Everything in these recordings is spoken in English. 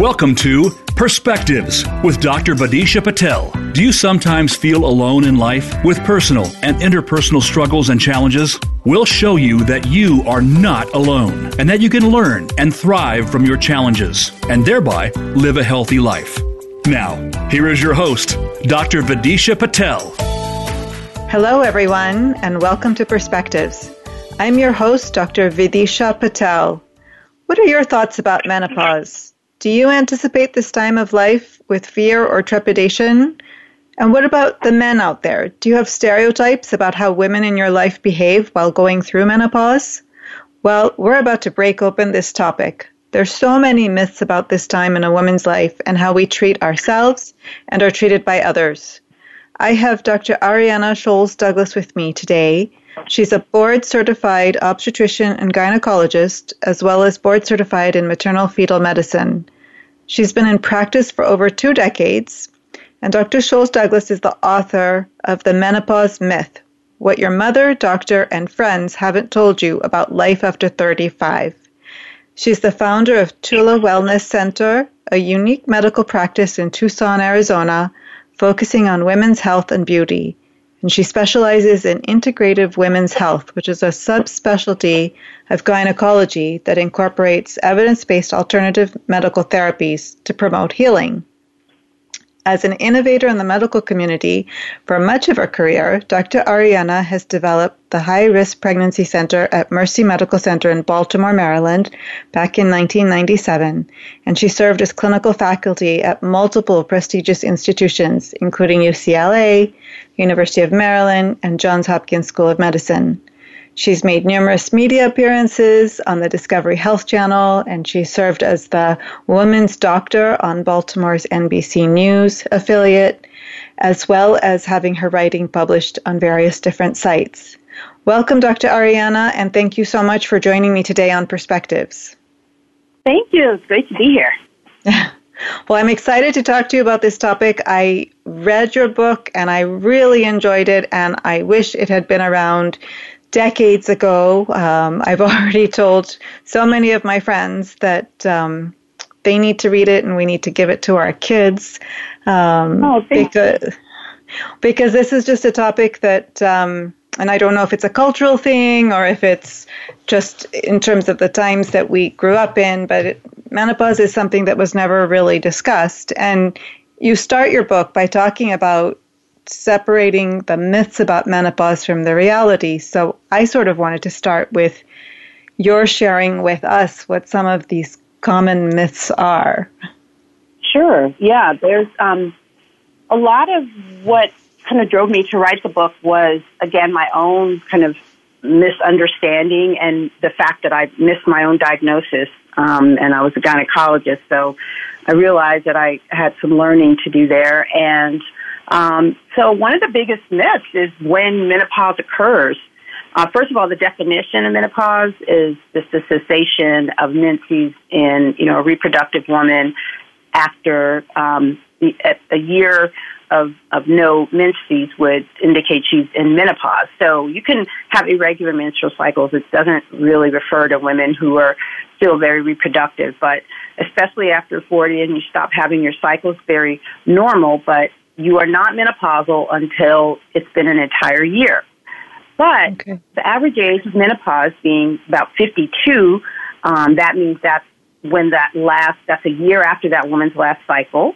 Welcome to Perspectives with Dr. Vidisha Patel. Do you sometimes feel alone in life with personal and interpersonal struggles and challenges? We'll show you that you are not alone and that you can learn and thrive from your challenges and thereby live a healthy life. Now, here is your host, Dr. Vidisha Patel. Hello, everyone, and welcome to Perspectives. I'm your host, Dr. Vidisha Patel. What are your thoughts about menopause? Do you anticipate this time of life with fear or trepidation? And what about the men out there? Do you have stereotypes about how women in your life behave while going through menopause? Well, we're about to break open this topic. There's so many myths about this time in a woman's life and how we treat ourselves and are treated by others. I have Dr. Ariana Sholes Douglas with me today. She's a board certified obstetrician and gynecologist, as well as board certified in maternal fetal medicine. She's been in practice for over two decades, and Dr. Sholes Douglas is the author of The Menopause Myth What Your Mother, Doctor, and Friends Haven't Told You About Life After 35. She's the founder of Tula Wellness Center, a unique medical practice in Tucson, Arizona, focusing on women's health and beauty and she specializes in integrative women's health, which is a subspecialty of gynecology that incorporates evidence based alternative medical therapies to promote healing. As an innovator in the medical community for much of her career, Dr. Ariana has developed the High Risk Pregnancy Center at Mercy Medical Center in Baltimore, Maryland, back in 1997, and she served as clinical faculty at multiple prestigious institutions, including UCLA, University of Maryland, and Johns Hopkins School of Medicine. She's made numerous media appearances on the Discovery Health Channel, and she served as the woman's doctor on Baltimore's NBC News affiliate, as well as having her writing published on various different sites. Welcome, Dr. Ariana, and thank you so much for joining me today on Perspectives. Thank you. It's great to be here. well, I'm excited to talk to you about this topic. I read your book and I really enjoyed it, and I wish it had been around decades ago. Um, I've already told so many of my friends that um, they need to read it and we need to give it to our kids. Um, oh, because, because this is just a topic that, um, and I don't know if it's a cultural thing or if it's just in terms of the times that we grew up in, but it, menopause is something that was never really discussed. And you start your book by talking about separating the myths about menopause from the reality. So I sort of wanted to start with your sharing with us what some of these common myths are. Sure. Yeah. There's um, a lot of what kind of drove me to write the book was, again, my own kind of misunderstanding and the fact that I missed my own diagnosis. Um, and I was a gynecologist, so I realized that I had some learning to do there. And um, so one of the biggest myths is when menopause occurs. Uh, first of all, the definition of menopause is just the cessation of menses in you know a reproductive woman after um, a year of, of no menses would indicate she's in menopause. So you can have irregular menstrual cycles. It doesn't really refer to women who are still very reproductive, but especially after 40 and you stop having your cycles, very normal, but you are not menopausal until it's been an entire year. But okay. the average age of menopause being about 52, um, that means that's when that last, that's a year after that woman's last cycle.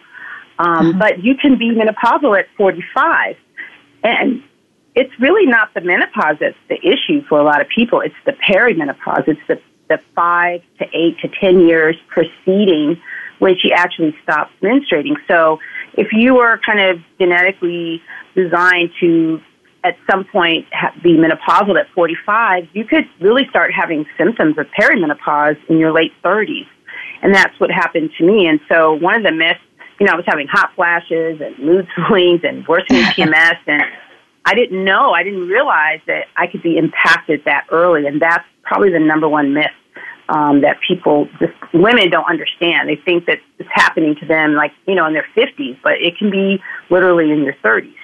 Um, mm-hmm. But you can be menopausal at 45. And it's really not the menopause that's the issue for a lot of people. It's the perimenopause. It's the, the five to eight to 10 years preceding when she actually stops menstruating. So if you are kind of genetically designed to at some point be menopausal at 45, you could really start having symptoms of perimenopause in your late 30s. And that's what happened to me. And so one of the myths, you know, I was having hot flashes and mood swings and worsening PMS and I didn't know, I didn't realize that I could be impacted that early. And that's probably the number one myth um, that people, just women don't understand. They think that it's happening to them like, you know, in their 50s, but it can be literally in your 30s.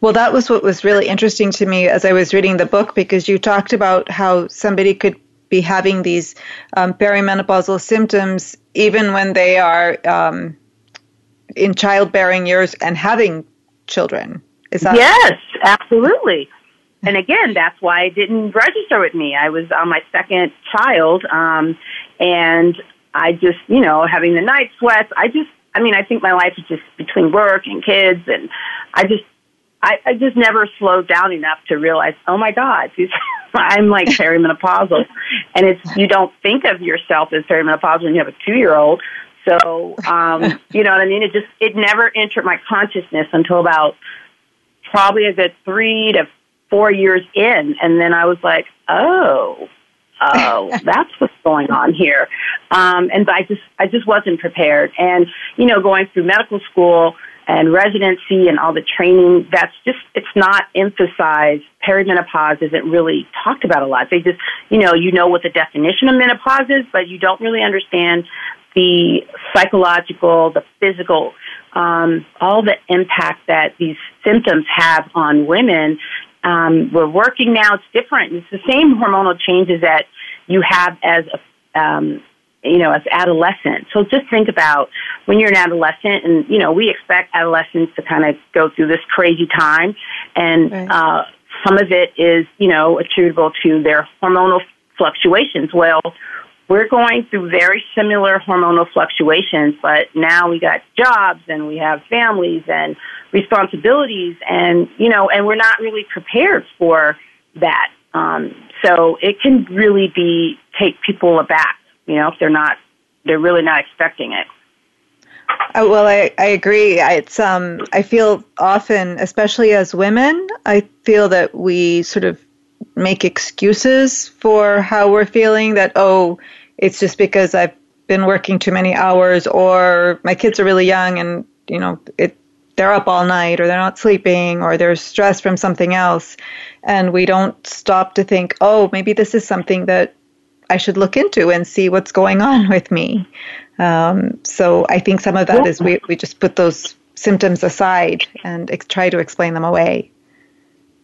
Well, that was what was really interesting to me as I was reading the book because you talked about how somebody could be having these um, perimenopausal symptoms even when they are um, in childbearing years and having children. Is that yes, absolutely. And again, that's why it didn't register with me. I was on my second child, um, and I just, you know, having the night sweats. I just, I mean, I think my life is just between work and kids, and I just, I, I just never slowed down enough to realize, oh my God, I'm like perimenopausal, and it's you don't think of yourself as perimenopausal when you have a two year old. So, um, you know what I mean? It just it never entered my consciousness until about probably a good three to four years in, and then I was like, oh, oh, that's what's going on here. Um, and I just I just wasn't prepared. And you know, going through medical school and residency and all the training, that's just it's not emphasized. Perimenopause isn't really talked about a lot. They just you know you know what the definition of menopause is, but you don't really understand the psychological, the physical, um, all the impact that these symptoms have on women. Um, we're working now; it's different. It's the same hormonal changes that you have as a um, you know, as adolescent. So just think about when you're an adolescent, and you know, we expect adolescents to kind of go through this crazy time, and right. uh, some of it is, you know, attributable to their hormonal fluctuations. Well, we're going through very similar hormonal fluctuations, but now we got jobs and we have families and responsibilities, and you know, and we're not really prepared for that. Um, so it can really be take people aback, you know, if they're not, they're really not expecting it. Uh, well, I, I agree. It's um, I feel often, especially as women, I feel that we sort of make excuses for how we're feeling that, oh, it's just because I've been working too many hours or my kids are really young and, you know, it, they're up all night or they're not sleeping or they're stressed from something else. And we don't stop to think, oh, maybe this is something that I should look into and see what's going on with me. Um, so I think some of that is we, we just put those symptoms aside and ex- try to explain them away.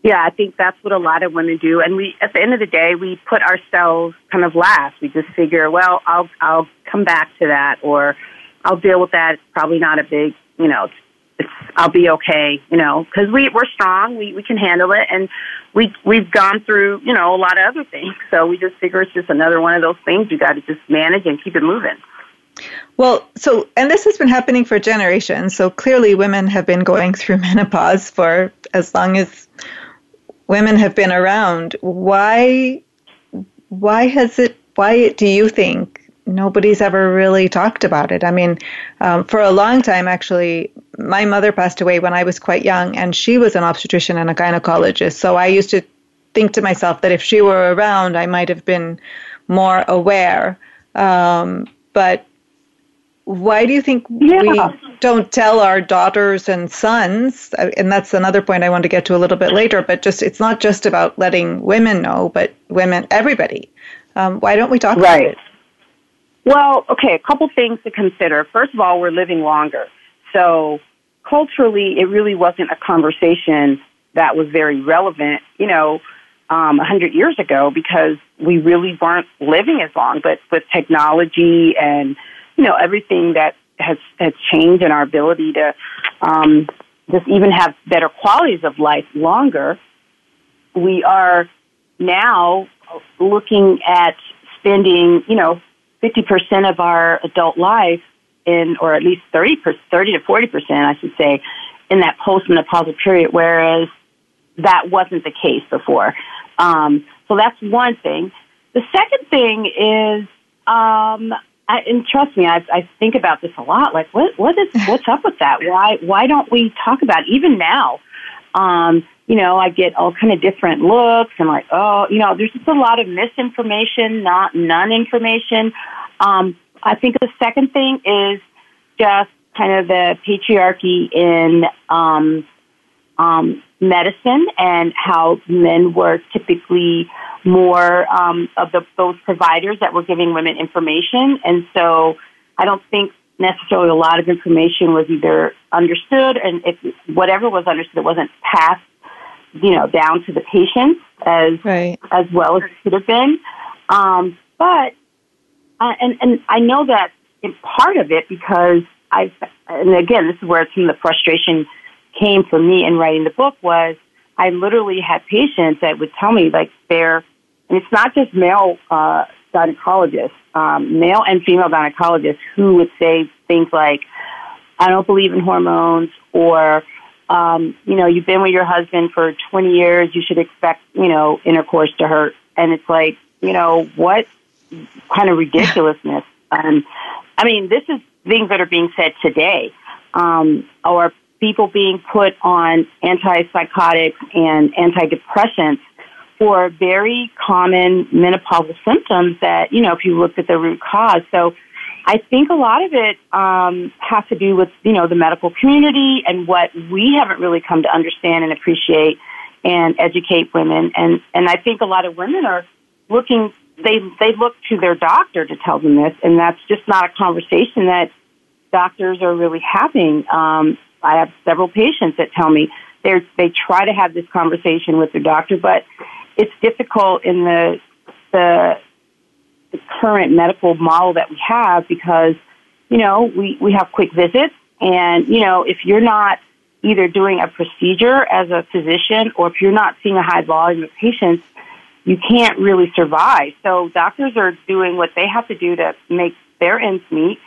Yeah, I think that's what a lot of women do. And we, at the end of the day, we put ourselves kind of last. We just figure, well, I'll, I'll come back to that or I'll deal with that. It's probably not a big, you know, it's, it's I'll be okay, you know, cause we, we're strong. We, we can handle it. And we, we've gone through, you know, a lot of other things. So we just figure it's just another one of those things you got to just manage and keep it moving. Well, so, and this has been happening for generations. So clearly women have been going through menopause for as long as women have been around. Why why has it why do you think nobody's ever really talked about it? I mean, um, for a long time, actually, my mother passed away when I was quite young, and she was an obstetrician and a gynecologist. So I used to think to myself that if she were around, I might have been more aware. Um, but why do you think yeah. we don't tell our daughters and sons? And that's another point I want to get to a little bit later. But just it's not just about letting women know, but women, everybody. Um, why don't we talk right. about it? Well, okay, a couple things to consider. First of all, we're living longer, so culturally, it really wasn't a conversation that was very relevant. You know, um, 100 years ago because we really weren't living as long. But with technology and you know, everything that has, has changed in our ability to um, just even have better qualities of life longer, we are now looking at spending, you know, 50% of our adult life in, or at least 30, 30 to 40%, I should say, in that postmenopausal period, whereas that wasn't the case before. Um, so that's one thing. The second thing is um, I, and trust me, I, I think about this a lot. Like, what what is what's up with that? Why why don't we talk about it? even now? Um, you know, I get all kind of different looks and like, oh, you know, there's just a lot of misinformation, not none information. Um, I think the second thing is just kind of the patriarchy in um, um, medicine and how men were typically more um, of the, those providers that were giving women information. And so I don't think necessarily a lot of information was either understood and if whatever was understood, it wasn't passed, you know, down to the patients as, right. as well as it should have been. Um, but uh, and and I know that in part of it because I and again this is where some of the frustration came for me in writing the book was I literally had patients that would tell me like they're and it's not just male uh, gynecologists, um, male and female gynecologists who would say things like, "I don't believe in hormones," or um, you know, you've been with your husband for 20 years, you should expect, you know, intercourse to hurt. And it's like, you know, what kind of ridiculousness? Um, I mean, this is things that are being said today, um, or people being put on antipsychotics and antidepressants for very common menopausal symptoms that, you know, if you looked at the root cause. So I think a lot of it um, has to do with, you know, the medical community and what we haven't really come to understand and appreciate and educate women. And, and I think a lot of women are looking they they look to their doctor to tell them this, and that's just not a conversation that doctors are really having. Um, I have several patients that tell me they they try to have this conversation with their doctor, but it's difficult in the the, the current medical model that we have because you know we we have quick visits, and you know if you're not either doing a procedure as a physician or if you're not seeing a high volume of patients you can't really survive. So doctors are doing what they have to do to make their ends meet.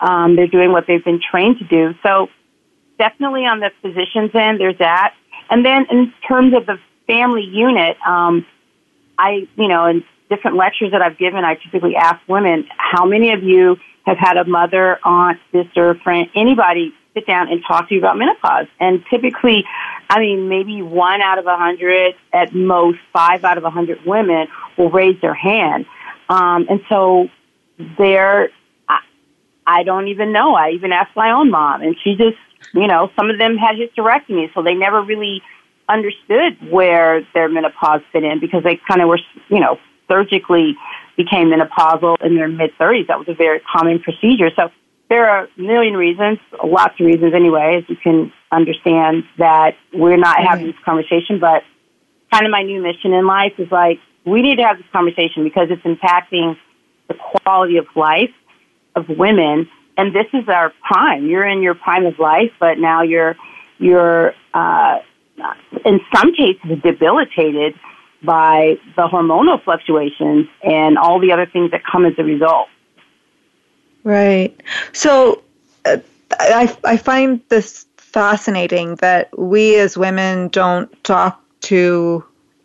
Um, they're doing what they've been trained to do. So definitely on the physician's end, there's that. And then in terms of the family unit, um, I, you know, in different lectures that I've given, I typically ask women, how many of you have had a mother, aunt, sister, friend, anybody sit down and talk to you about menopause. And typically, I mean, maybe one out of a hundred, at most five out of a hundred women will raise their hand. Um, and so there, I, I don't even know. I even asked my own mom, and she just, you know, some of them had hysterectomy, so they never really understood where their menopause fit in because they kind of were, you know, surgically became menopausal in their mid 30s. That was a very common procedure. So there are a million reasons, lots of reasons anyway, as you can understand that we're not mm-hmm. having this conversation, but kind of my new mission in life is like, we need to have this conversation because it's impacting the quality of life of women. And this is our prime. You're in your prime of life, but now you're, you're, uh, in some cases debilitated by the hormonal fluctuations and all the other things that come as a result. Right. So uh, I, I find this fascinating that we as women don't talk to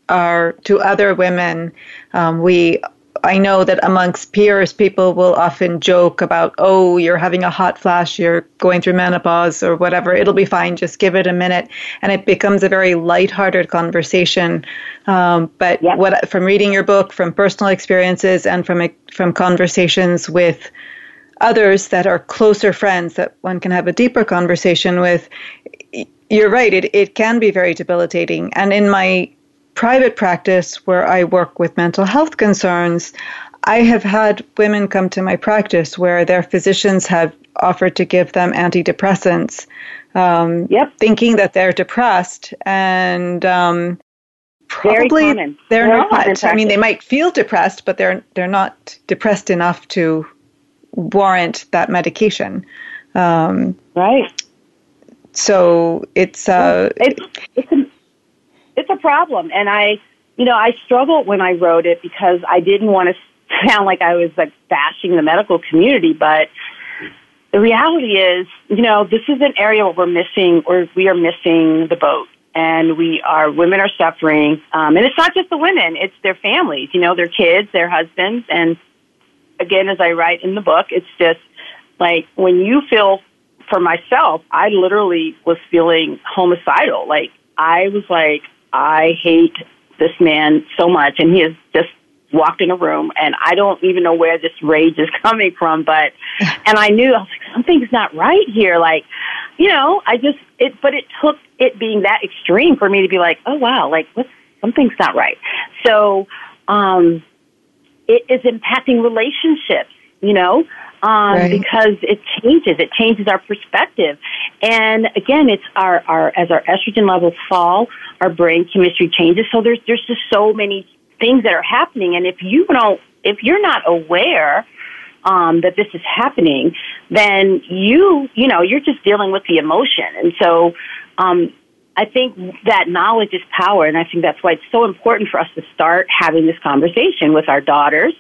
our to other women. Um, we I know that amongst peers, people will often joke about, oh, you're having a hot flash, you're going through menopause or whatever. It'll be fine. Just give it a minute. And it becomes a very lighthearted conversation. Um, but yep. what, from reading your book, from personal experiences, and from, from conversations with others that are closer friends that one can have a deeper conversation with, you're right, it, it can be very debilitating. And in my private practice, where I work with mental health concerns, I have had women come to my practice where their physicians have offered to give them antidepressants, um, yep. thinking that they're depressed, and um, probably they're Very not. I mean, they might feel depressed, but they're they're not depressed enough to warrant that medication. Um, right. So it's uh, it's it's a, it's a problem, and I you know I struggled when I wrote it because I didn't want to sound like I was like bashing the medical community, but the reality is, you know, this is an area where we're missing, or we are missing the boat. And we are women are suffering. Um, and it's not just the women it's their families you know their kids their husbands. And again, as I write in the book, it's just like when you feel for myself, I literally was feeling homicidal. Like I was like, I hate this man so much, and he has just walked in a room, and I don't even know where this rage is coming from. But and I knew I was like, something's not right here. Like, you know, I just it, but it took it being that extreme for me to be like, oh wow, like what something's not right. So, um, it is impacting relationships, you know, um, right. because it changes. It changes our perspective. And again, it's our, our, as our estrogen levels fall, our brain chemistry changes. So there's, there's just so many things that are happening. And if you don't if you're not aware um, that this is happening, then you, you know, you're just dealing with the emotion. And so, um, I think that knowledge is power, and I think that's why it's so important for us to start having this conversation with our daughters,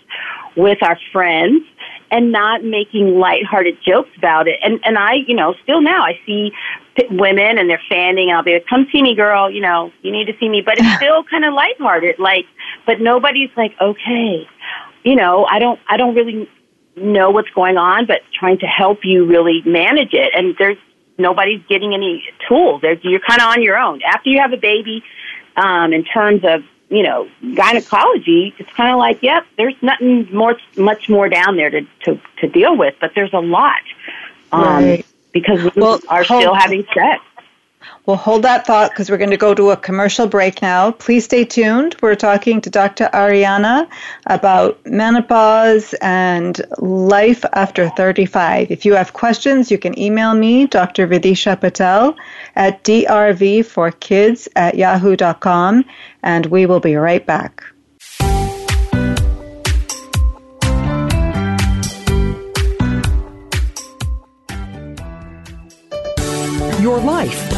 with our friends, and not making lighthearted jokes about it. And and I, you know, still now I see women and they're fanning, and I'll be like, "Come see me, girl. You know, you need to see me." But it's still kind of lighthearted, like. But nobody's like, okay, you know, I don't, I don't really know what's going on, but trying to help you really manage it. And there's nobody's getting any tools. There's, you're kind of on your own after you have a baby. Um, in terms of you know, gynecology, it's kind of like, yep, there's nothing more, much more down there to, to, to deal with, but there's a lot. Um, right. because we well, are still having sex. Well, hold that thought because we're going to go to a commercial break now. Please stay tuned. We're talking to Dr. Ariana about menopause and life after 35. If you have questions, you can email me, Dr. Vidisha Patel, at drv4kids at yahoo.com, and we will be right back. Your life,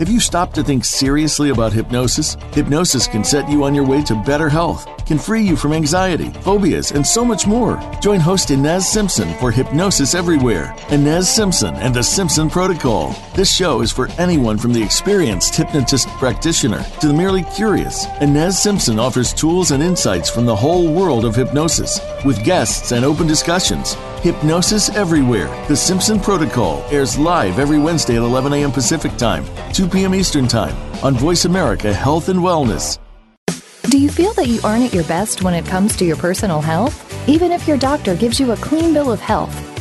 Have you stopped to think seriously about hypnosis? Hypnosis can set you on your way to better health, can free you from anxiety, phobias, and so much more. Join host Inez Simpson for Hypnosis Everywhere. Inez Simpson and the Simpson Protocol. This show is for anyone from the experienced hypnotist practitioner to the merely curious. Inez Simpson offers tools and insights from the whole world of hypnosis with guests and open discussions. Hypnosis Everywhere. The Simpson Protocol airs live every Wednesday at 11 a.m. Pacific Time, 2 p.m. Eastern Time on Voice America Health and Wellness. Do you feel that you aren't at your best when it comes to your personal health? Even if your doctor gives you a clean bill of health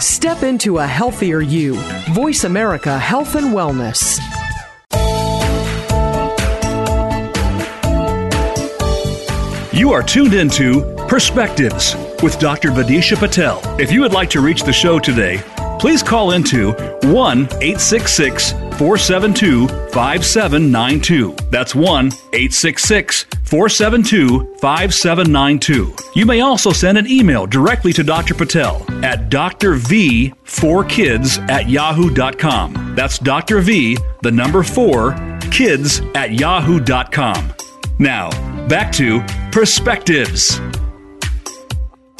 Step into a healthier you. Voice America Health and Wellness. You are tuned into Perspectives with Dr. Vidisha Patel. If you would like to reach the show today, please call into 1 866 472 5792. That's 1 866 472 5792. You may also send an email directly to Dr. Patel at drv4kids at yahoo.com. That's Dr. V, the number 4, kids at yahoo.com. Now, back to Perspectives.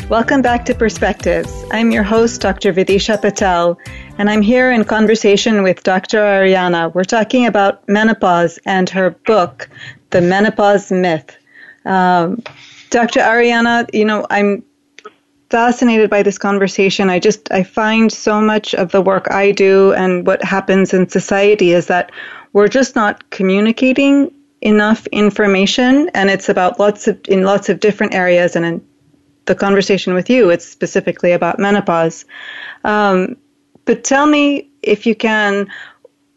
Welcome back to Perspectives. I'm your host, Dr. Vidisha Patel, and I'm here in conversation with Dr. Ariana. We're talking about menopause and her book, The Menopause Myth. Um, Dr. Ariana, you know, I'm fascinated by this conversation. I just I find so much of the work I do and what happens in society is that we're just not communicating enough information and it's about lots of in lots of different areas and in the conversation with you, it's specifically about menopause. Um, but tell me, if you can,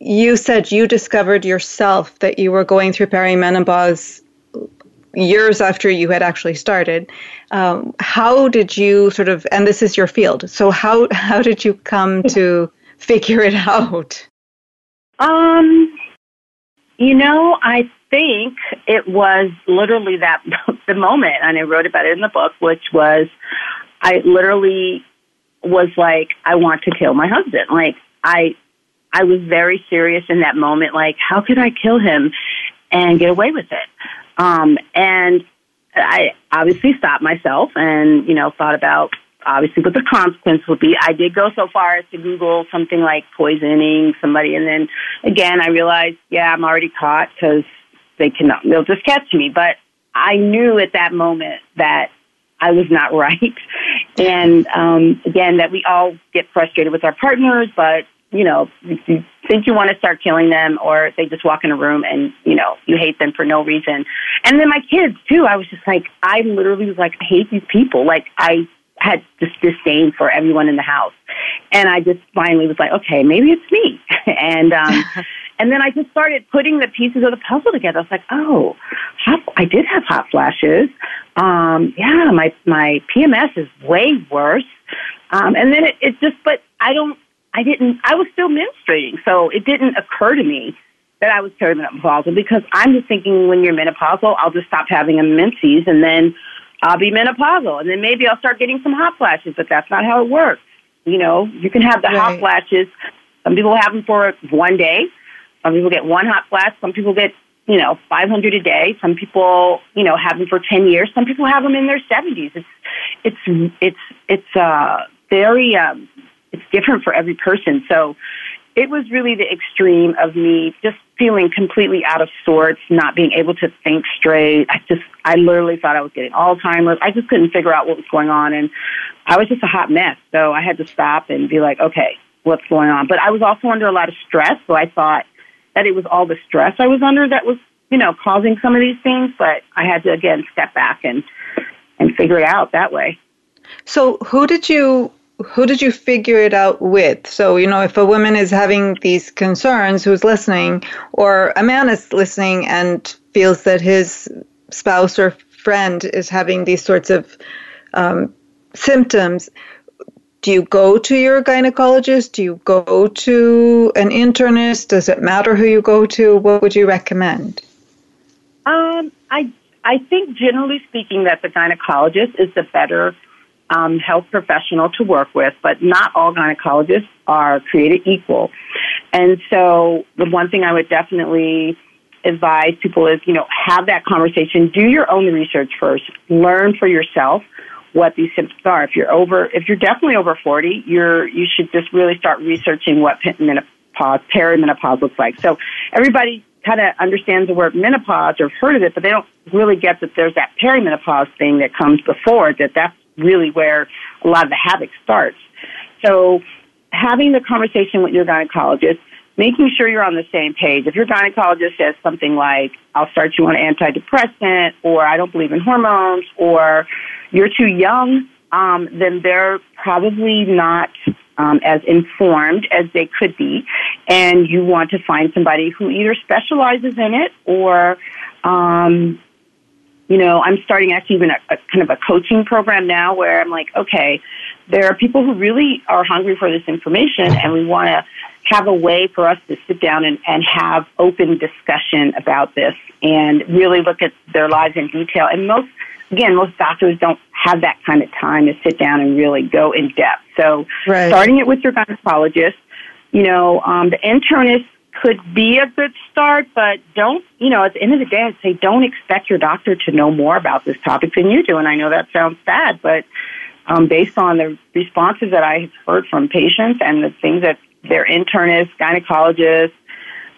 you said you discovered yourself that you were going through perimenopause years after you had actually started. Um, how did you sort of, and this is your field, so how, how did you come to figure it out? Um, you know, I think it was literally that the moment, and I wrote about it in the book, which was I literally was like, I want to kill my husband. Like I, I was very serious in that moment. Like, how could I kill him and get away with it? Um, and I obviously stopped myself and, you know, thought about obviously what the consequence would be. I did go so far as to Google something like poisoning somebody. And then again, I realized, yeah, I'm already caught because they cannot, they'll just catch me. But I knew at that moment that I was not right. And um, again, that we all get frustrated with our partners, but you know, you think you want to start killing them or they just walk in a room and, you know, you hate them for no reason. And then my kids too, I was just like, I literally was like, I hate these people. Like I had this disdain for everyone in the house. And I just finally was like, okay, maybe it's me. and, um, and then I just started putting the pieces of the puzzle together. I was like, oh, hot, I did have hot flashes. Um, yeah, my, my PMS is way worse. Um, and then it, it just, but I don't, I didn't, I was still menstruating. So it didn't occur to me that I was perimenopausal because I'm just thinking when you're menopausal, I'll just stop having a menses and then I'll be menopausal. And then maybe I'll start getting some hot flashes, but that's not how it works. You know, you can have the right. hot flashes. Some people have them for one day. Some people get one hot flash. Some people get, you know, 500 a day. Some people, you know, have them for 10 years. Some people have them in their 70s. It's, it's, it's, it's, uh, very, um, it's different for every person. So it was really the extreme of me just feeling completely out of sorts, not being able to think straight. I just, I literally thought I was getting Alzheimer's. I just couldn't figure out what was going on. And I was just a hot mess. So I had to stop and be like, okay, what's going on? But I was also under a lot of stress. So I thought that it was all the stress I was under that was, you know, causing some of these things. But I had to, again, step back and, and figure it out that way. So who did you who did you figure it out with? So, you know, if a woman is having these concerns who's listening, or a man is listening and feels that his spouse or friend is having these sorts of um, symptoms, do you go to your gynecologist? Do you go to an internist? Does it matter who you go to? What would you recommend? Um, I I think generally speaking that the gynecologist is the better um, health professional to work with, but not all gynecologists are created equal. And so the one thing I would definitely advise people is, you know, have that conversation, do your own research first, learn for yourself what these symptoms are. If you're over, if you're definitely over 40, you're, you should just really start researching what menopause, perimenopause looks like. So everybody kind of understands the word menopause or heard of it, but they don't really get that there's that perimenopause thing that comes before, that that's really where a lot of the havoc starts. So having the conversation with your gynecologist, making sure you're on the same page. If your gynecologist says something like, I'll start you on an antidepressant, or I don't believe in hormones, or you're too young, um, then they're probably not um, as informed as they could be. And you want to find somebody who either specializes in it or um, you know, I'm starting actually even a, a kind of a coaching program now where I'm like, okay, there are people who really are hungry for this information and we want to have a way for us to sit down and, and have open discussion about this and really look at their lives in detail. And most, again, most doctors don't have that kind of time to sit down and really go in depth. So right. starting it with your gynecologist, you know, um, the internist could be a good start, but don't, you know, at the end of the day, I'd say don't expect your doctor to know more about this topic than you do. And I know that sounds bad, but um, based on the responses that I've heard from patients and the things that their internists, gynecologists,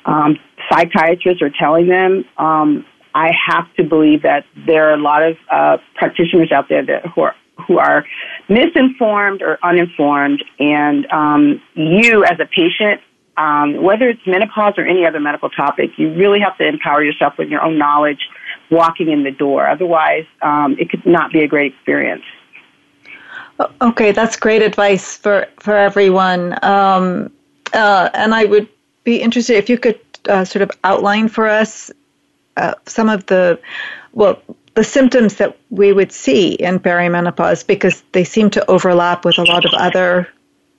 um, psychiatrists are telling them, um, I have to believe that there are a lot of uh, practitioners out there that who are who are misinformed or uninformed, and um, you as a patient um, whether it's menopause or any other medical topic, you really have to empower yourself with your own knowledge walking in the door. Otherwise, um, it could not be a great experience. Okay, that's great advice for, for everyone. Um, uh, and I would be interested if you could uh, sort of outline for us uh, some of the, well, the symptoms that we would see in perimenopause because they seem to overlap with a lot of other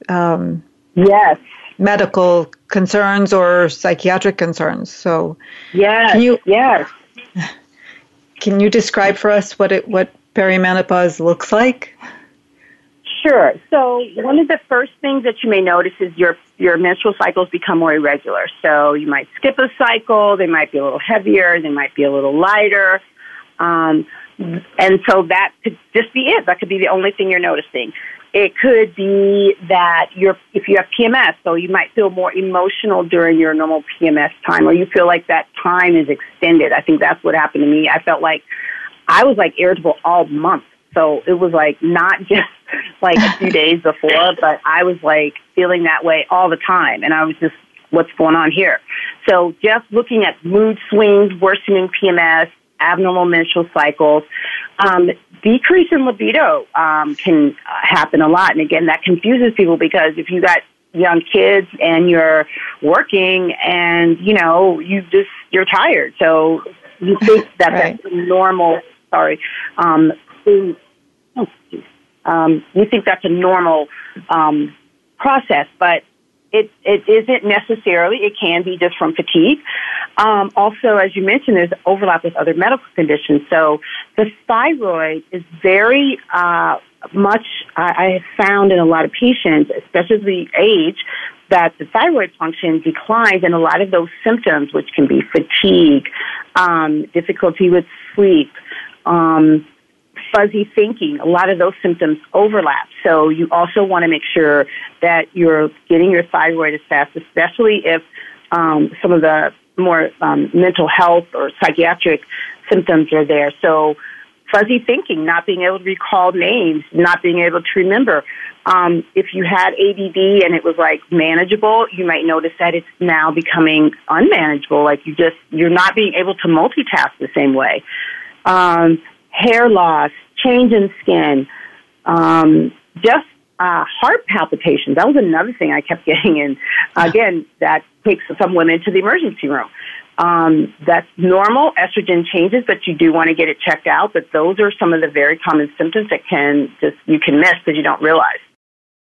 um, yes medical concerns or psychiatric concerns. So, yes, can you, yes. Can you describe for us what it what perimenopause looks like? Sure. So one of the first things that you may notice is your your menstrual cycles become more irregular. So you might skip a cycle. They might be a little heavier. They might be a little lighter. Um, and so that could just be it. That could be the only thing you're noticing. It could be that you're, if you have PMS, so you might feel more emotional during your normal PMS time, or you feel like that time is extended. I think that's what happened to me. I felt like I was like irritable all month. So it was like not just like a few days before, but I was like feeling that way all the time. And I was just, what's going on here? So just looking at mood swings, worsening PMS, abnormal menstrual cycles, um, decrease in libido um, can happen a lot. And again, that confuses people because if you got young kids and you're working and you know you just you're tired, so you think that right. that's normal. Sorry, um, oh, um, you think that's a normal um, process, but it, it isn't necessarily. It can be just from fatigue. Um, also, as you mentioned, there's overlap with other medical conditions. So the thyroid is very uh, much, I, I have found in a lot of patients, especially the age, that the thyroid function declines and a lot of those symptoms, which can be fatigue, um, difficulty with sleep, um, fuzzy thinking, a lot of those symptoms overlap. So you also want to make sure that you're getting your thyroid assessed, especially if um, some of the more um, mental health or psychiatric symptoms are there. So fuzzy thinking, not being able to recall names, not being able to remember. Um, if you had ADD and it was like manageable, you might notice that it's now becoming unmanageable. Like you just, you're not being able to multitask the same way. Um, hair loss, change in skin, um, just uh, heart palpitations. That was another thing I kept getting in. Again, that takes some women to the emergency room. Um, that's normal. Estrogen changes, but you do want to get it checked out. But those are some of the very common symptoms that can just you can miss because you don't realize.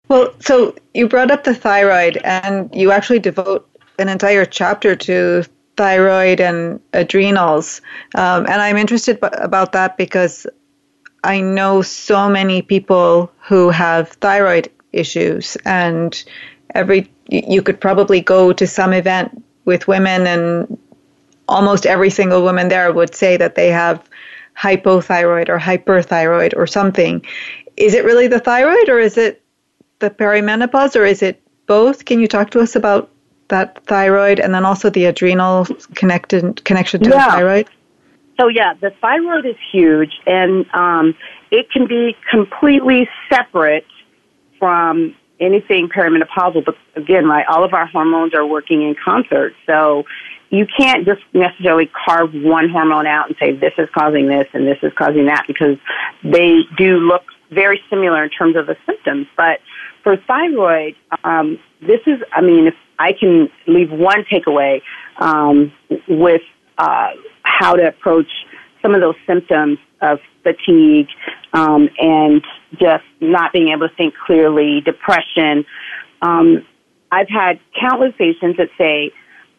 Well, so you brought up the thyroid, and you actually devote an entire chapter to thyroid and adrenals. Um, and I'm interested b- about that because I know so many people who have thyroid issues, and every you could probably go to some event with women, and almost every single woman there would say that they have hypothyroid or hyperthyroid or something. Is it really the thyroid, or is it the perimenopause, or is it both? Can you talk to us about that thyroid and then also the adrenal connected connection to yeah. the thyroid? So yeah, the thyroid is huge, and um, it can be completely separate from anything perimenopausal. But again, right, all of our hormones are working in concert. So you can't just necessarily carve one hormone out and say this is causing this and this is causing that because they do look very similar in terms of the symptoms. But for thyroid, um, this is, I mean, if I can leave one takeaway um, with uh, how to approach some of those symptoms of fatigue um, and just not being able to think clearly, depression. Um, I've had countless patients that say,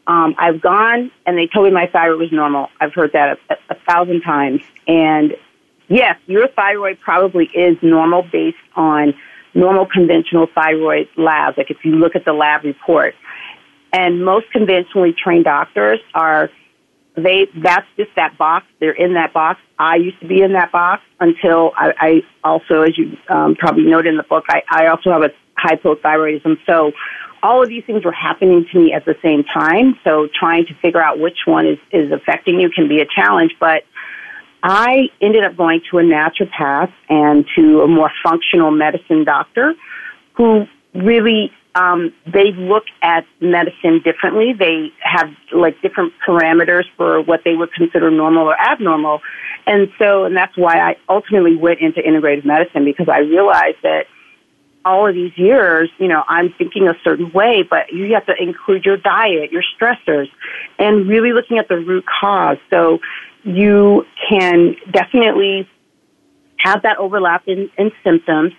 um, I've gone and they told me my thyroid was normal. I've heard that a, a thousand times. And yes, your thyroid probably is normal based on normal conventional thyroid labs. Like if you look at the lab report, and most conventionally trained doctors are they that's just that box. They're in that box. I used to be in that box until I, I also, as you um, probably noted in the book, I, I also have a hypothyroidism. So all of these things were happening to me at the same time. So trying to figure out which one is, is affecting you can be a challenge. But I ended up going to a naturopath and to a more functional medicine doctor who really um, they look at medicine differently. They have like different parameters for what they would consider normal or abnormal. And so, and that's why I ultimately went into integrative medicine because I realized that all of these years, you know, I'm thinking a certain way, but you have to include your diet, your stressors, and really looking at the root cause. So you can definitely have that overlap in, in symptoms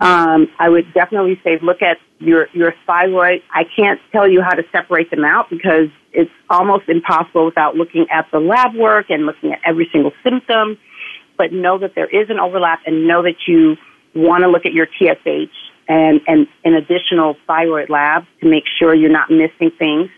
um, I would definitely say look at your your thyroid. I can't tell you how to separate them out because it's almost impossible without looking at the lab work and looking at every single symptom. But know that there is an overlap, and know that you want to look at your TSH and and an additional thyroid lab to make sure you're not missing things.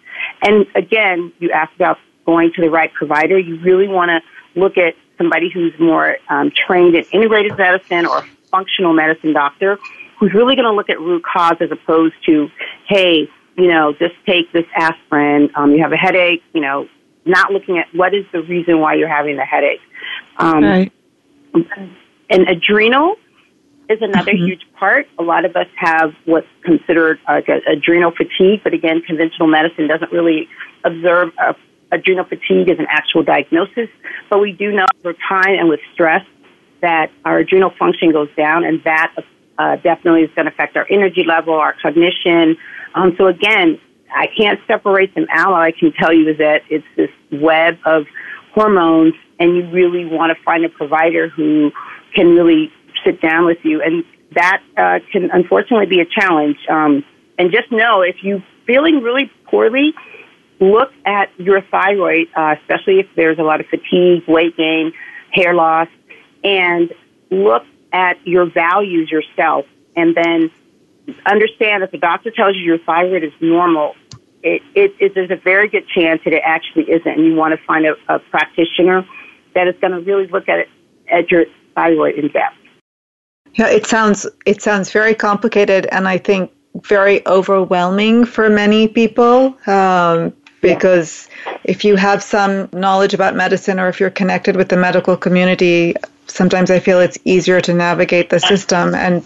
And again, you asked about going to the right provider. You really want to look at somebody who's more um, trained in integrative medicine or functional medicine doctor who's really going to look at root cause as opposed to, hey, you know, just take this aspirin. Um, you have a headache, you know, not looking at what is the reason why you're having the headache. Um, right. And adrenal is another mm-hmm. huge part. A lot of us have what's considered like a, adrenal fatigue, but again, conventional medicine doesn't really observe a, adrenal fatigue is an actual diagnosis. But we do know over time and with stress that our adrenal function goes down, and that uh, definitely is going to affect our energy level, our cognition. Um, so again, I can't separate them out. All I can tell you is that it's this web of hormones, and you really want to find a provider who can really sit down with you, and that uh, can unfortunately be a challenge. Um, and just know if you're feeling really poorly, look at your thyroid, uh, especially if there's a lot of fatigue, weight gain, hair loss, and look at your values yourself, and then understand if the doctor tells you your thyroid is normal, it, it, it, there's a very good chance that it actually isn't, and you want to find a, a practitioner that is going to really look at it at your thyroid in depth. Yeah, it sounds it sounds very complicated, and I think very overwhelming for many people. Um, because yeah. if you have some knowledge about medicine, or if you're connected with the medical community, sometimes I feel it's easier to navigate the system. And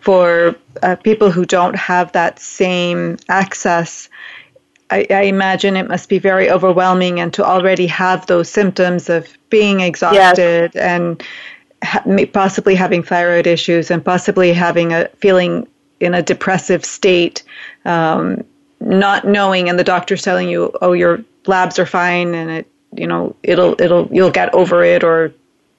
for uh, people who don't have that same access, I, I, imagine it must be very overwhelming and to already have those symptoms of being exhausted yes. and possibly having thyroid issues and possibly having a feeling in a depressive state, um, not knowing, and the doctor's telling you, "Oh, your labs are fine, and it, you know, it'll, it'll, you'll get over it, or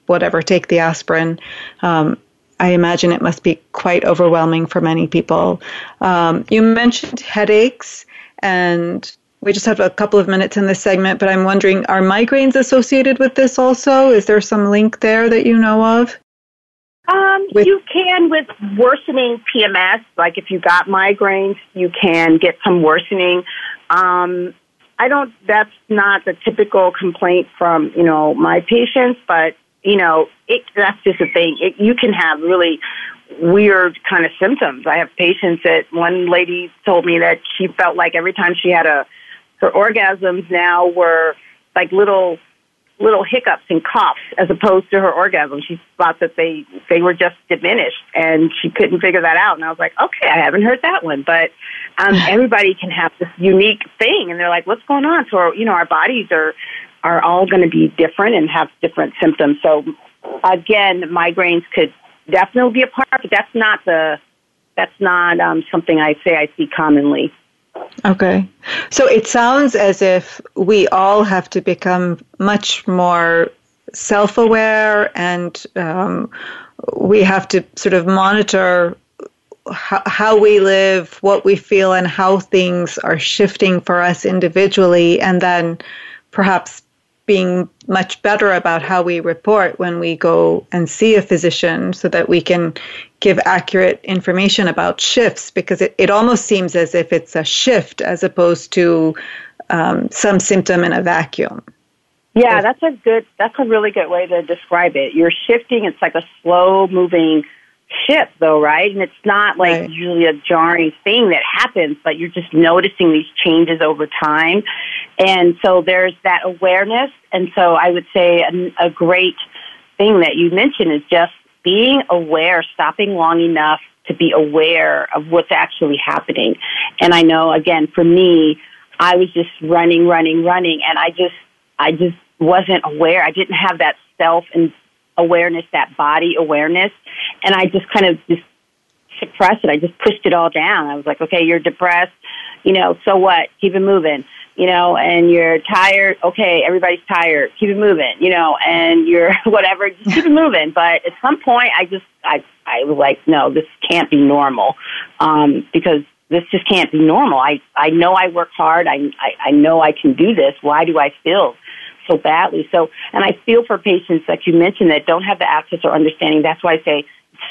whatever. Take the aspirin." Um, I imagine it must be quite overwhelming for many people. Um, you mentioned headaches, and we just have a couple of minutes in this segment, but I'm wondering are migraines associated with this also? Is there some link there that you know of? Um, with- you can with worsening PMS. Like if you got migraines, you can get some worsening. Um, I don't. That's not the typical complaint from you know my patients, but you know it, that's just a thing. It, you can have really weird kind of symptoms. I have patients that one lady told me that she felt like every time she had a her orgasms now were like little little hiccups and coughs as opposed to her orgasm. She thought that they they were just diminished, and she couldn't figure that out. And I was like, okay, I haven't heard that one, but um, everybody can have this unique thing, and they're like, what's going on? So our, you know, our bodies are are all going to be different and have different symptoms. So again, migraines could definitely be a part, but that's not the that's not um, something I say I see commonly. Okay. So it sounds as if we all have to become much more self aware and um, we have to sort of monitor how, how we live, what we feel, and how things are shifting for us individually, and then perhaps being much better about how we report when we go and see a physician so that we can give accurate information about shifts because it, it almost seems as if it's a shift as opposed to um, some symptom in a vacuum. Yeah, that's a good, that's a really good way to describe it. You're shifting, it's like a slow moving ship though, right? And it's not like right. usually a jarring thing that happens, but you're just noticing these changes over time. And so there's that awareness. And so I would say a, a great thing that you mentioned is just being aware, stopping long enough to be aware of what's actually happening. And I know again for me, I was just running, running, running and I just I just wasn't aware. I didn't have that self and awareness, that body awareness. And I just kind of just suppressed it. I just pushed it all down. I was like, okay, you're depressed. You know, so what? Keep it moving. You know, and you're tired. Okay, everybody's tired. Keep it moving. You know, and you're whatever. Just keep it moving. But at some point, I just, I, I was like, no, this can't be normal, um, because this just can't be normal. I, I know I work hard. I, I, I know I can do this. Why do I feel so badly. So, and I feel for patients, like you mentioned, that don't have the access or understanding. That's why I say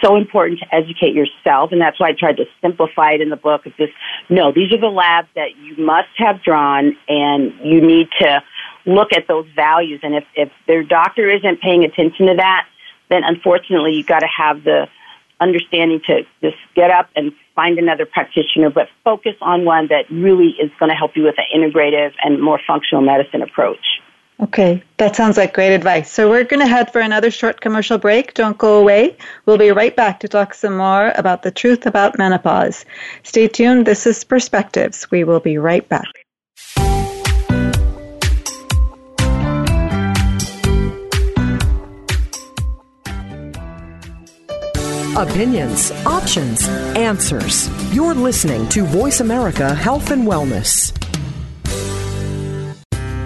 so important to educate yourself, and that's why I tried to simplify it in the book. Of just no, these are the labs that you must have drawn, and you need to look at those values. And if, if their doctor isn't paying attention to that, then unfortunately you've got to have the understanding to just get up and find another practitioner, but focus on one that really is going to help you with an integrative and more functional medicine approach. Okay, that sounds like great advice. So we're going to head for another short commercial break. Don't go away. We'll be right back to talk some more about the truth about menopause. Stay tuned. This is Perspectives. We will be right back. Opinions, options, answers. You're listening to Voice America Health and Wellness.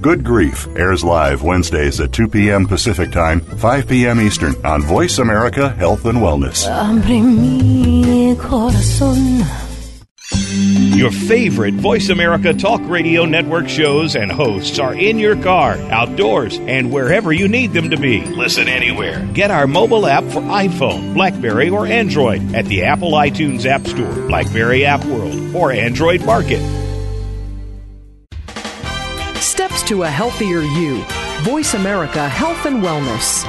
Good Grief airs live Wednesdays at 2 p.m. Pacific Time, 5 p.m. Eastern on Voice America Health and Wellness. Your favorite Voice America Talk Radio Network shows and hosts are in your car, outdoors, and wherever you need them to be. Listen anywhere. Get our mobile app for iPhone, Blackberry, or Android at the Apple iTunes App Store, Blackberry App World, or Android Market. To a healthier you. Voice America Health and Wellness.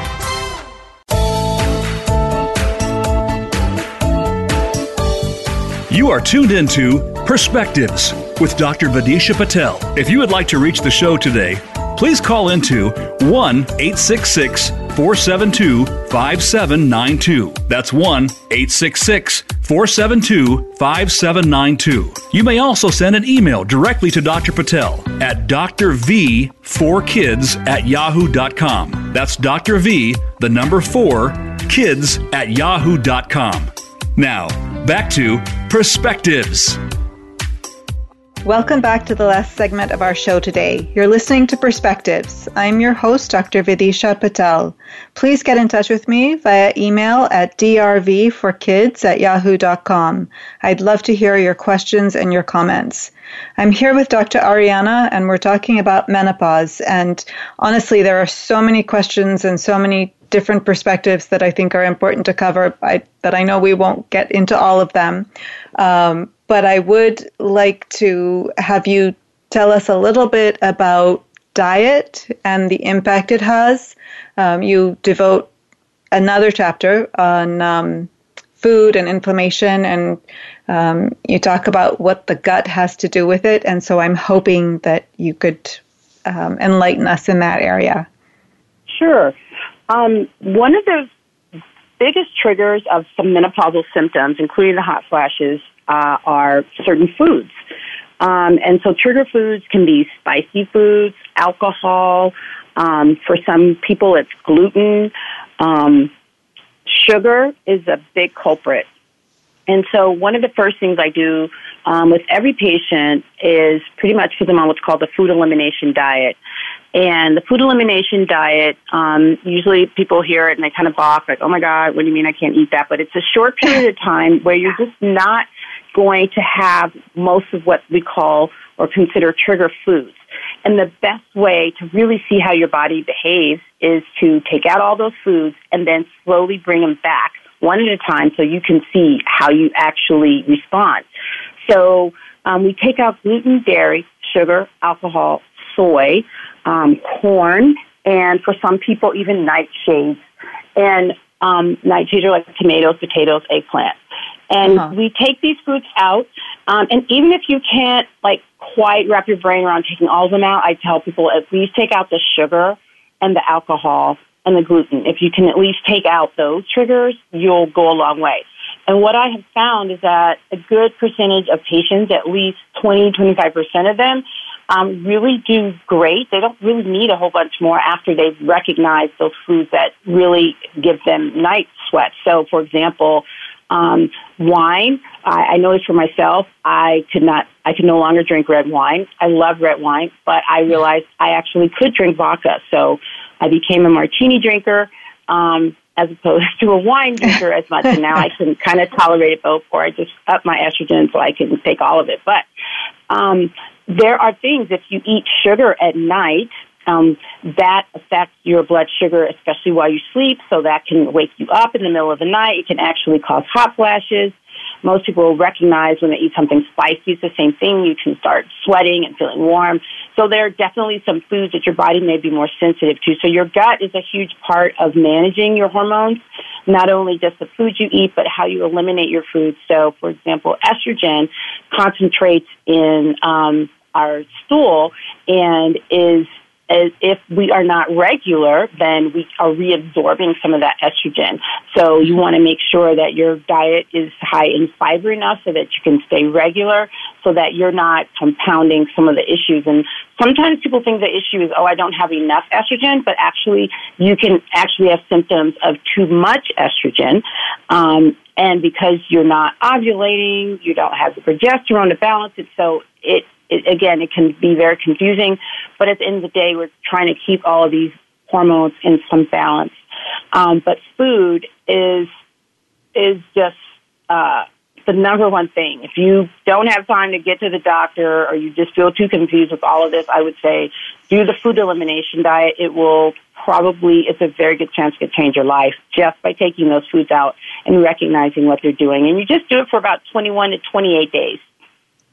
You are tuned into Perspectives with Dr. Vidisha Patel. If you would like to reach the show today, please call into 1 866 472 5792. That's 1 866 472 5792. You may also send an email directly to Dr. Patel at drv4kids at yahoo.com. That's Dr. V, the number 4, kids at yahoo.com. Now, back to Perspectives. Welcome back to the last segment of our show today. You're listening to Perspectives. I'm your host, Dr. Vidisha Patel. Please get in touch with me via email at drvforkids at yahoo.com. I'd love to hear your questions and your comments. I'm here with Dr. Ariana, and we're talking about menopause. And honestly, there are so many questions and so many different perspectives that I think are important to cover, I, but I know we won't get into all of them. Um, but I would like to have you tell us a little bit about diet and the impact it has. Um, you devote another chapter on um, food and inflammation, and um, you talk about what the gut has to do with it. And so I'm hoping that you could um, enlighten us in that area. Sure. Um, one of the biggest triggers of some menopausal symptoms, including the hot flashes, uh, are certain foods. Um, and so trigger foods can be spicy foods, alcohol. Um, for some people, it's gluten. Um, sugar is a big culprit. And so one of the first things I do um, with every patient is pretty much put them on what's called the food elimination diet. And the food elimination diet, um, usually people hear it and they kind of balk, like, oh my God, what do you mean I can't eat that? But it's a short period of time where you're just not going to have most of what we call or consider trigger foods. And the best way to really see how your body behaves is to take out all those foods and then slowly bring them back one at a time so you can see how you actually respond. So um, we take out gluten, dairy, sugar, alcohol, soy, um, corn, and for some people even nightshades. And um, nightshades are like tomatoes, potatoes, eggplant. And uh-huh. we take these foods out, um, and even if you can't like quite wrap your brain around taking all of them out, I tell people at least take out the sugar and the alcohol and the gluten. If you can at least take out those triggers, you'll go a long way. And what I have found is that a good percentage of patients, at least 20, 25% of them, um, really do great. They don't really need a whole bunch more after they've recognized those foods that really give them night sweats. So, for example, um, wine, I, I noticed for myself, I could not, I could no longer drink red wine. I love red wine, but I realized I actually could drink vodka. So I became a martini drinker. Um, as opposed to a wine drinker as much. And now I can kind of tolerate it both, or I just up my estrogen so I can take all of it. But um, there are things if you eat sugar at night. Um, that affects your blood sugar, especially while you sleep. So that can wake you up in the middle of the night. It can actually cause hot flashes. Most people recognize when they eat something spicy, it's the same thing. You can start sweating and feeling warm. So there are definitely some foods that your body may be more sensitive to. So your gut is a huge part of managing your hormones, not only just the foods you eat, but how you eliminate your food. So, for example, estrogen concentrates in um, our stool and is if we are not regular, then we are reabsorbing some of that estrogen. So you want to make sure that your diet is high in fiber enough so that you can stay regular so that you're not compounding some of the issues. And sometimes people think the issue is, oh, I don't have enough estrogen, but actually you can actually have symptoms of too much estrogen. Um, and because you're not ovulating, you don't have the progesterone to balance it, so it it, again, it can be very confusing, but at the end of the day, we're trying to keep all of these hormones in some balance. Um, but food is is just uh, the number one thing. If you don't have time to get to the doctor or you just feel too confused with all of this, I would say do the food elimination diet. It will probably, it's a very good chance to change your life just by taking those foods out and recognizing what they're doing. And you just do it for about 21 to 28 days.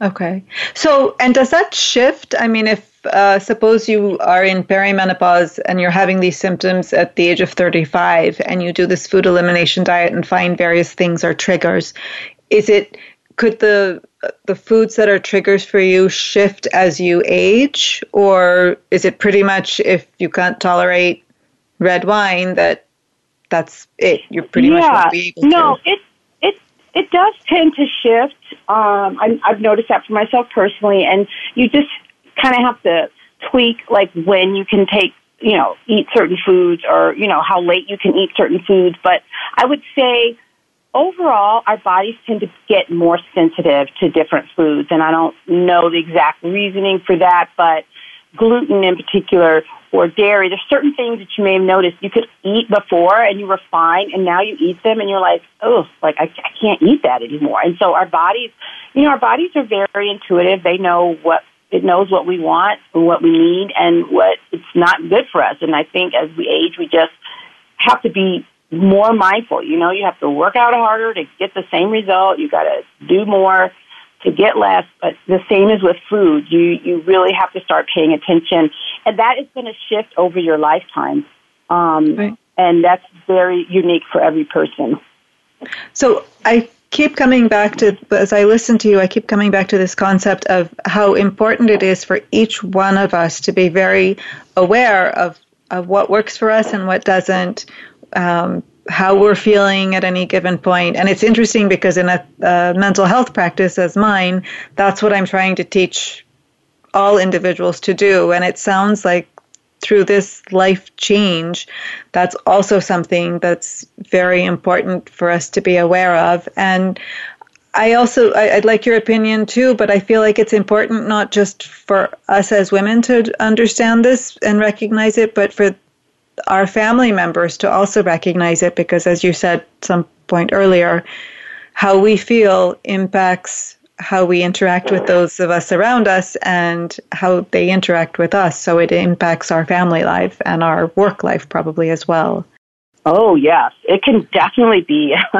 Okay. So, and does that shift? I mean, if uh, suppose you are in perimenopause and you're having these symptoms at the age of 35 and you do this food elimination diet and find various things are triggers, is it could the the foods that are triggers for you shift as you age or is it pretty much if you can't tolerate red wine that that's it you're pretty yeah, much won't be able no, to it it does tend to shift. Um, I, I've noticed that for myself personally, and you just kind of have to tweak like when you can take, you know, eat certain foods or, you know, how late you can eat certain foods. But I would say overall, our bodies tend to get more sensitive to different foods. And I don't know the exact reasoning for that, but gluten in particular or dairy, there's certain things that you may have noticed you could eat before and you were fine, and now you eat them and you're like, oh, like I, I can't eat that anymore. And so our bodies, you know, our bodies are very intuitive. They know what it knows what we want and what we need and what it's not good for us. And I think as we age, we just have to be more mindful. You know, you have to work out harder to get the same result. You got to do more to get less, but the same is with food. You, you really have to start paying attention. And that is going to shift over your lifetime. Um, right. And that's very unique for every person. So I keep coming back to, as I listen to you, I keep coming back to this concept of how important it is for each one of us to be very aware of, of what works for us and what doesn't. Um, how we're feeling at any given point. And it's interesting because in a, a, mental health practice as mine, that's what I'm trying to teach all individuals to do. And it sounds like through this life change, that's also something that's very important for us to be aware of. And I also I, would like your opinion too, but I feel like it's important not just for us as women to understand this and recognize it, but for our family members to also recognize it because, as you said some point earlier, how we feel impacts how we interact with those of us around us and how they interact with us. So it impacts our family life and our work life probably as well. Oh yes, it can definitely be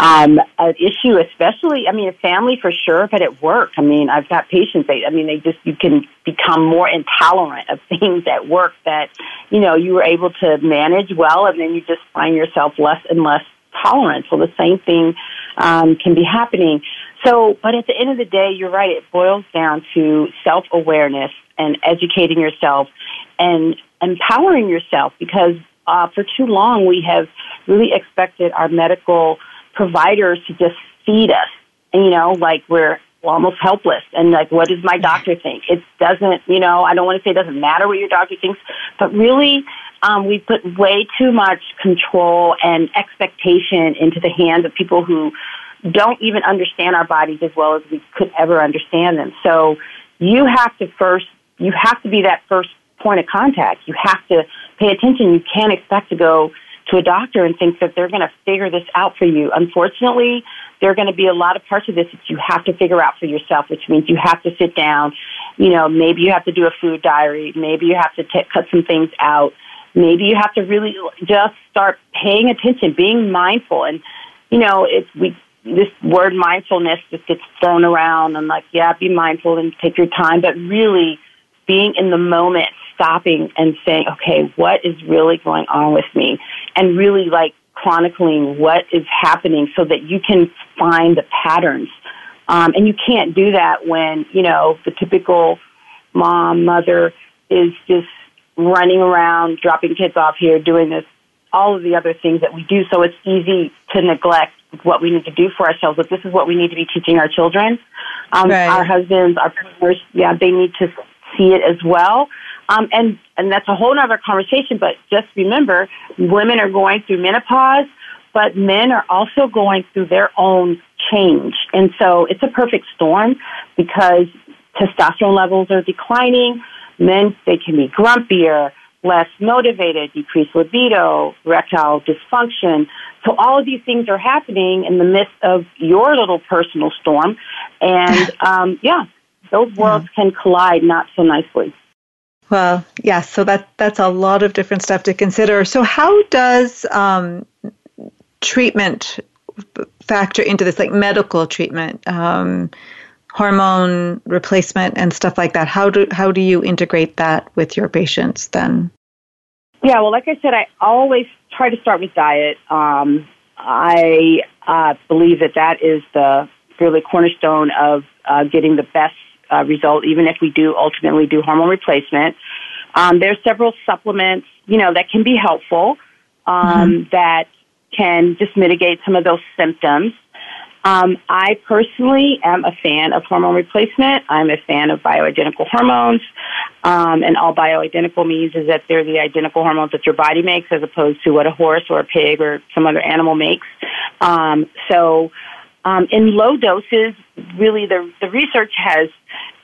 um, an issue, especially. I mean, a family for sure, but at work. I mean, I've got patients. They, I mean, they just you can become more intolerant of things at work that you know you were able to manage well, and then you just find yourself less and less tolerant. So the same thing um, can be happening. So, but at the end of the day, you're right. It boils down to self awareness and educating yourself and empowering yourself because uh, for too long we have really expected our medical providers to just feed us. And, you know, like we're almost helpless. And like, what does my doctor think? It doesn't, you know, I don't want to say it doesn't matter what your doctor thinks, but really, um, we put way too much control and expectation into the hands of people who don't even understand our bodies as well as we could ever understand them. So you have to first, you have to be that first point of contact. You have to pay attention. You can't expect to go to a doctor and think that they're going to figure this out for you. Unfortunately, there are going to be a lot of parts of this that you have to figure out for yourself, which means you have to sit down. You know, maybe you have to do a food diary. Maybe you have to t- cut some things out. Maybe you have to really just start paying attention, being mindful. And, you know, it's, we, this word mindfulness just gets thrown around and like, yeah, be mindful and take your time, but really being in the moment stopping and saying, okay, what is really going on with me? And really like chronicling what is happening so that you can find the patterns. Um, and you can't do that when, you know, the typical mom, mother is just running around, dropping kids off here, doing this, all of the other things that we do. So it's easy to neglect what we need to do for ourselves. But this is what we need to be teaching our children. Um, right. Our husbands, our partners, yeah, they need to see it as well. Um, and, and that's a whole other conversation, but just remember, women are going through menopause, but men are also going through their own change. And so it's a perfect storm because testosterone levels are declining. Men, they can be grumpier, less motivated, decreased libido, erectile dysfunction. So all of these things are happening in the midst of your little personal storm. And, um, yeah, those worlds can collide not so nicely. Well. Yeah, so that that's a lot of different stuff to consider. So, how does um, treatment factor into this, like medical treatment, um, hormone replacement, and stuff like that? How do how do you integrate that with your patients then? Yeah, well, like I said, I always try to start with diet. Um, I uh, believe that that is the really cornerstone of uh, getting the best uh, result, even if we do ultimately do hormone replacement. Um, there's several supplements, you know, that can be helpful um, mm-hmm. that can just mitigate some of those symptoms. Um, I personally am a fan of hormone replacement. I'm a fan of bioidentical hormones. Um, and all bioidentical means is that they're the identical hormones that your body makes as opposed to what a horse or a pig or some other animal makes. Um, so um, in low doses, really the, the research has,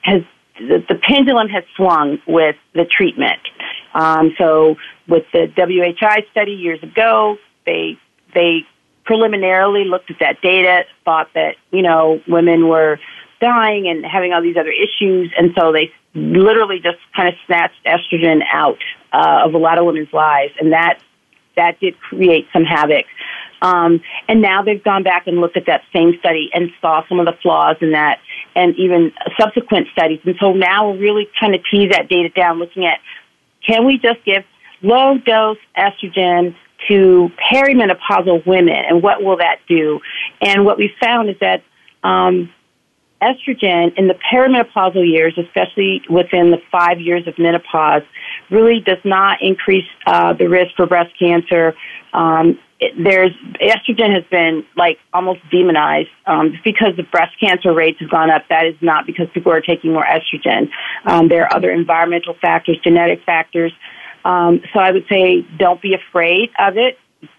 has the, the pendulum has swung with the treatment. Um, so with the WHI study years ago, they, they preliminarily looked at that data, thought that, you know, women were dying and having all these other issues, and so they literally just kind of snatched estrogen out uh, of a lot of women's lives, and that that did create some havoc. Um, and now they've gone back and looked at that same study and saw some of the flaws in that and even subsequent studies. And so now we're really trying to tease that data down, looking at can we just give low dose estrogen to perimenopausal women and what will that do? And what we found is that um, estrogen in the perimenopausal years, especially within the five years of menopause, really does not increase uh, the risk for breast cancer. Um, it, there's estrogen has been like almost demonized um, because the breast cancer rates have gone up. That is not because people are taking more estrogen. Um, there are other environmental factors, genetic factors. Um, so I would say don't be afraid of it.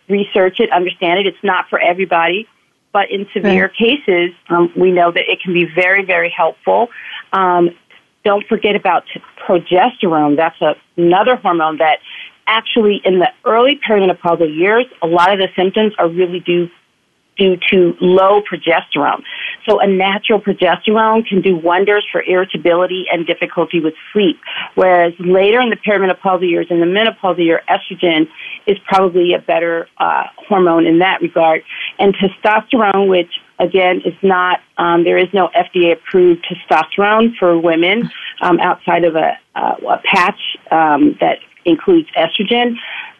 Research it, understand it. It's not for everybody. But in severe right. cases, um, we know that it can be very, very helpful. Um, don't forget about progesterone. That's a, another hormone that actually in the early perimenopausal years, a lot of the symptoms are really due due to low progesterone. So a natural progesterone can do wonders for irritability and difficulty with sleep. Whereas later in the perimenopausal years, in the menopausal year, estrogen is probably a better uh, hormone in that regard. And testosterone, which again is not, um, there is no FDA approved testosterone for women um, outside of a, uh, a patch um, that includes estrogen.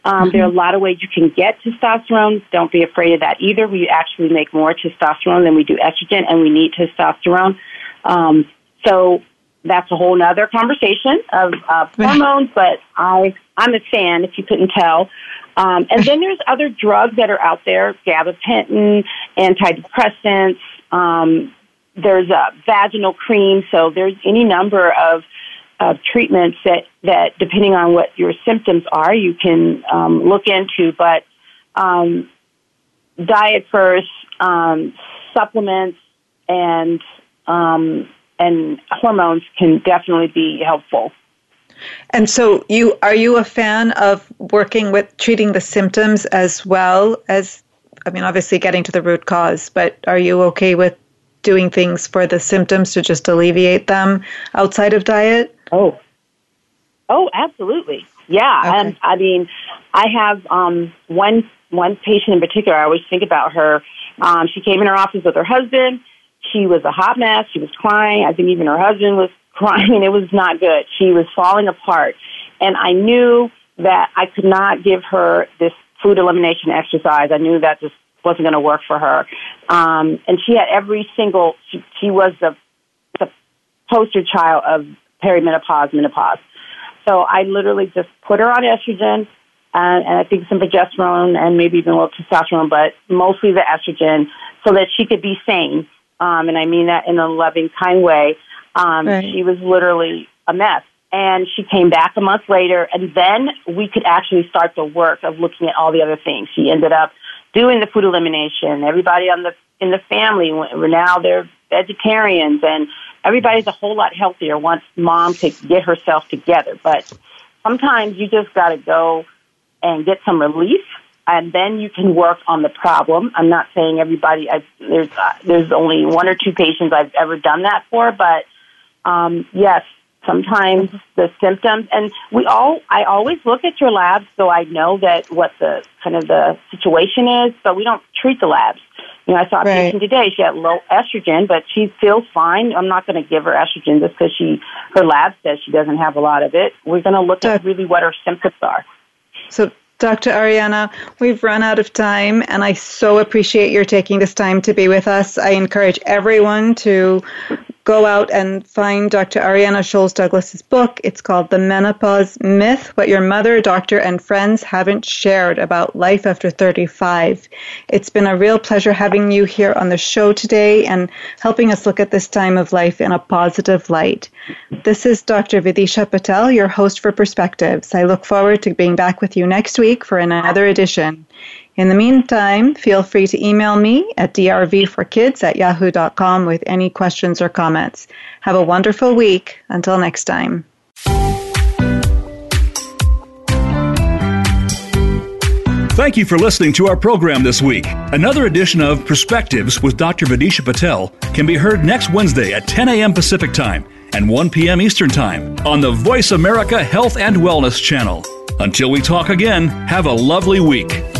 Um, mm-hmm. There are a lot of ways you can get testosterone. Don't be afraid of that either. We actually make more testosterone than we do estrogen, and we need testosterone. Um, so that's a whole other conversation of uh, hormones. But I, I'm a fan, if you couldn't tell. Um, and then there's other drugs that are out there, gabapentin, antidepressants. Um, there's a vaginal cream. So there's any number of of treatments that, that depending on what your symptoms are, you can um, look into. But um, diet first, um, supplements, and um, and hormones can definitely be helpful. And so, you are you a fan of working with treating the symptoms as well as, I mean, obviously getting to the root cause, but are you okay with doing things for the symptoms to just alleviate them outside of diet? Oh, oh, absolutely, yeah. Okay. And I mean, I have um, one one patient in particular. I always think about her. Um, she came in her office with her husband. She was a hot mess. She was crying. I think even her husband was crying. It was not good. She was falling apart, and I knew that I could not give her this food elimination exercise. I knew that just wasn't going to work for her. Um, and she had every single, she, she was the, the poster child of perimenopause, menopause. So I literally just put her on estrogen and, and I think some progesterone and maybe even a little testosterone, but mostly the estrogen so that she could be sane. Um, and I mean that in a loving, kind way. Um, right. She was literally a mess. And she came back a month later, and then we could actually start the work of looking at all the other things. She ended up doing the food elimination. Everybody on the in the family were now they're vegetarians, and everybody's a whole lot healthier once mom to get herself together. But sometimes you just got to go and get some relief, and then you can work on the problem. I'm not saying everybody. I, there's uh, there's only one or two patients I've ever done that for, but um, yes, sometimes the symptoms and we all I always look at your labs so I know that what the kind of the situation is, but we don't treat the labs. You know, I saw a right. patient today. She had low estrogen, but she feels fine. I'm not going to give her estrogen just because she her lab says she doesn't have a lot of it. We're going to look at really what her symptoms are. So, Dr. Ariana, we've run out of time, and I so appreciate your taking this time to be with us. I encourage everyone to go out and find Dr. Ariana Sholes Douglas's book. It's called The Menopause Myth What Your Mother, Doctor, and Friends Haven't Shared About Life After 35. It's been a real pleasure having you here on the show today and helping us look at this time of life in a positive light. This is Dr. Vidisha Patel, your host for Perspectives. I look forward to being back with you next week for another edition. In the meantime, feel free to email me at drvforkids at yahoo.com with any questions or comments. Have a wonderful week. Until next time. Thank you for listening to our program this week. Another edition of Perspectives with Dr. Vidisha Patel can be heard next Wednesday at 10 a.m. Pacific Time and 1 p.m. Eastern Time on the Voice America Health and Wellness channel. Until we talk again, have a lovely week.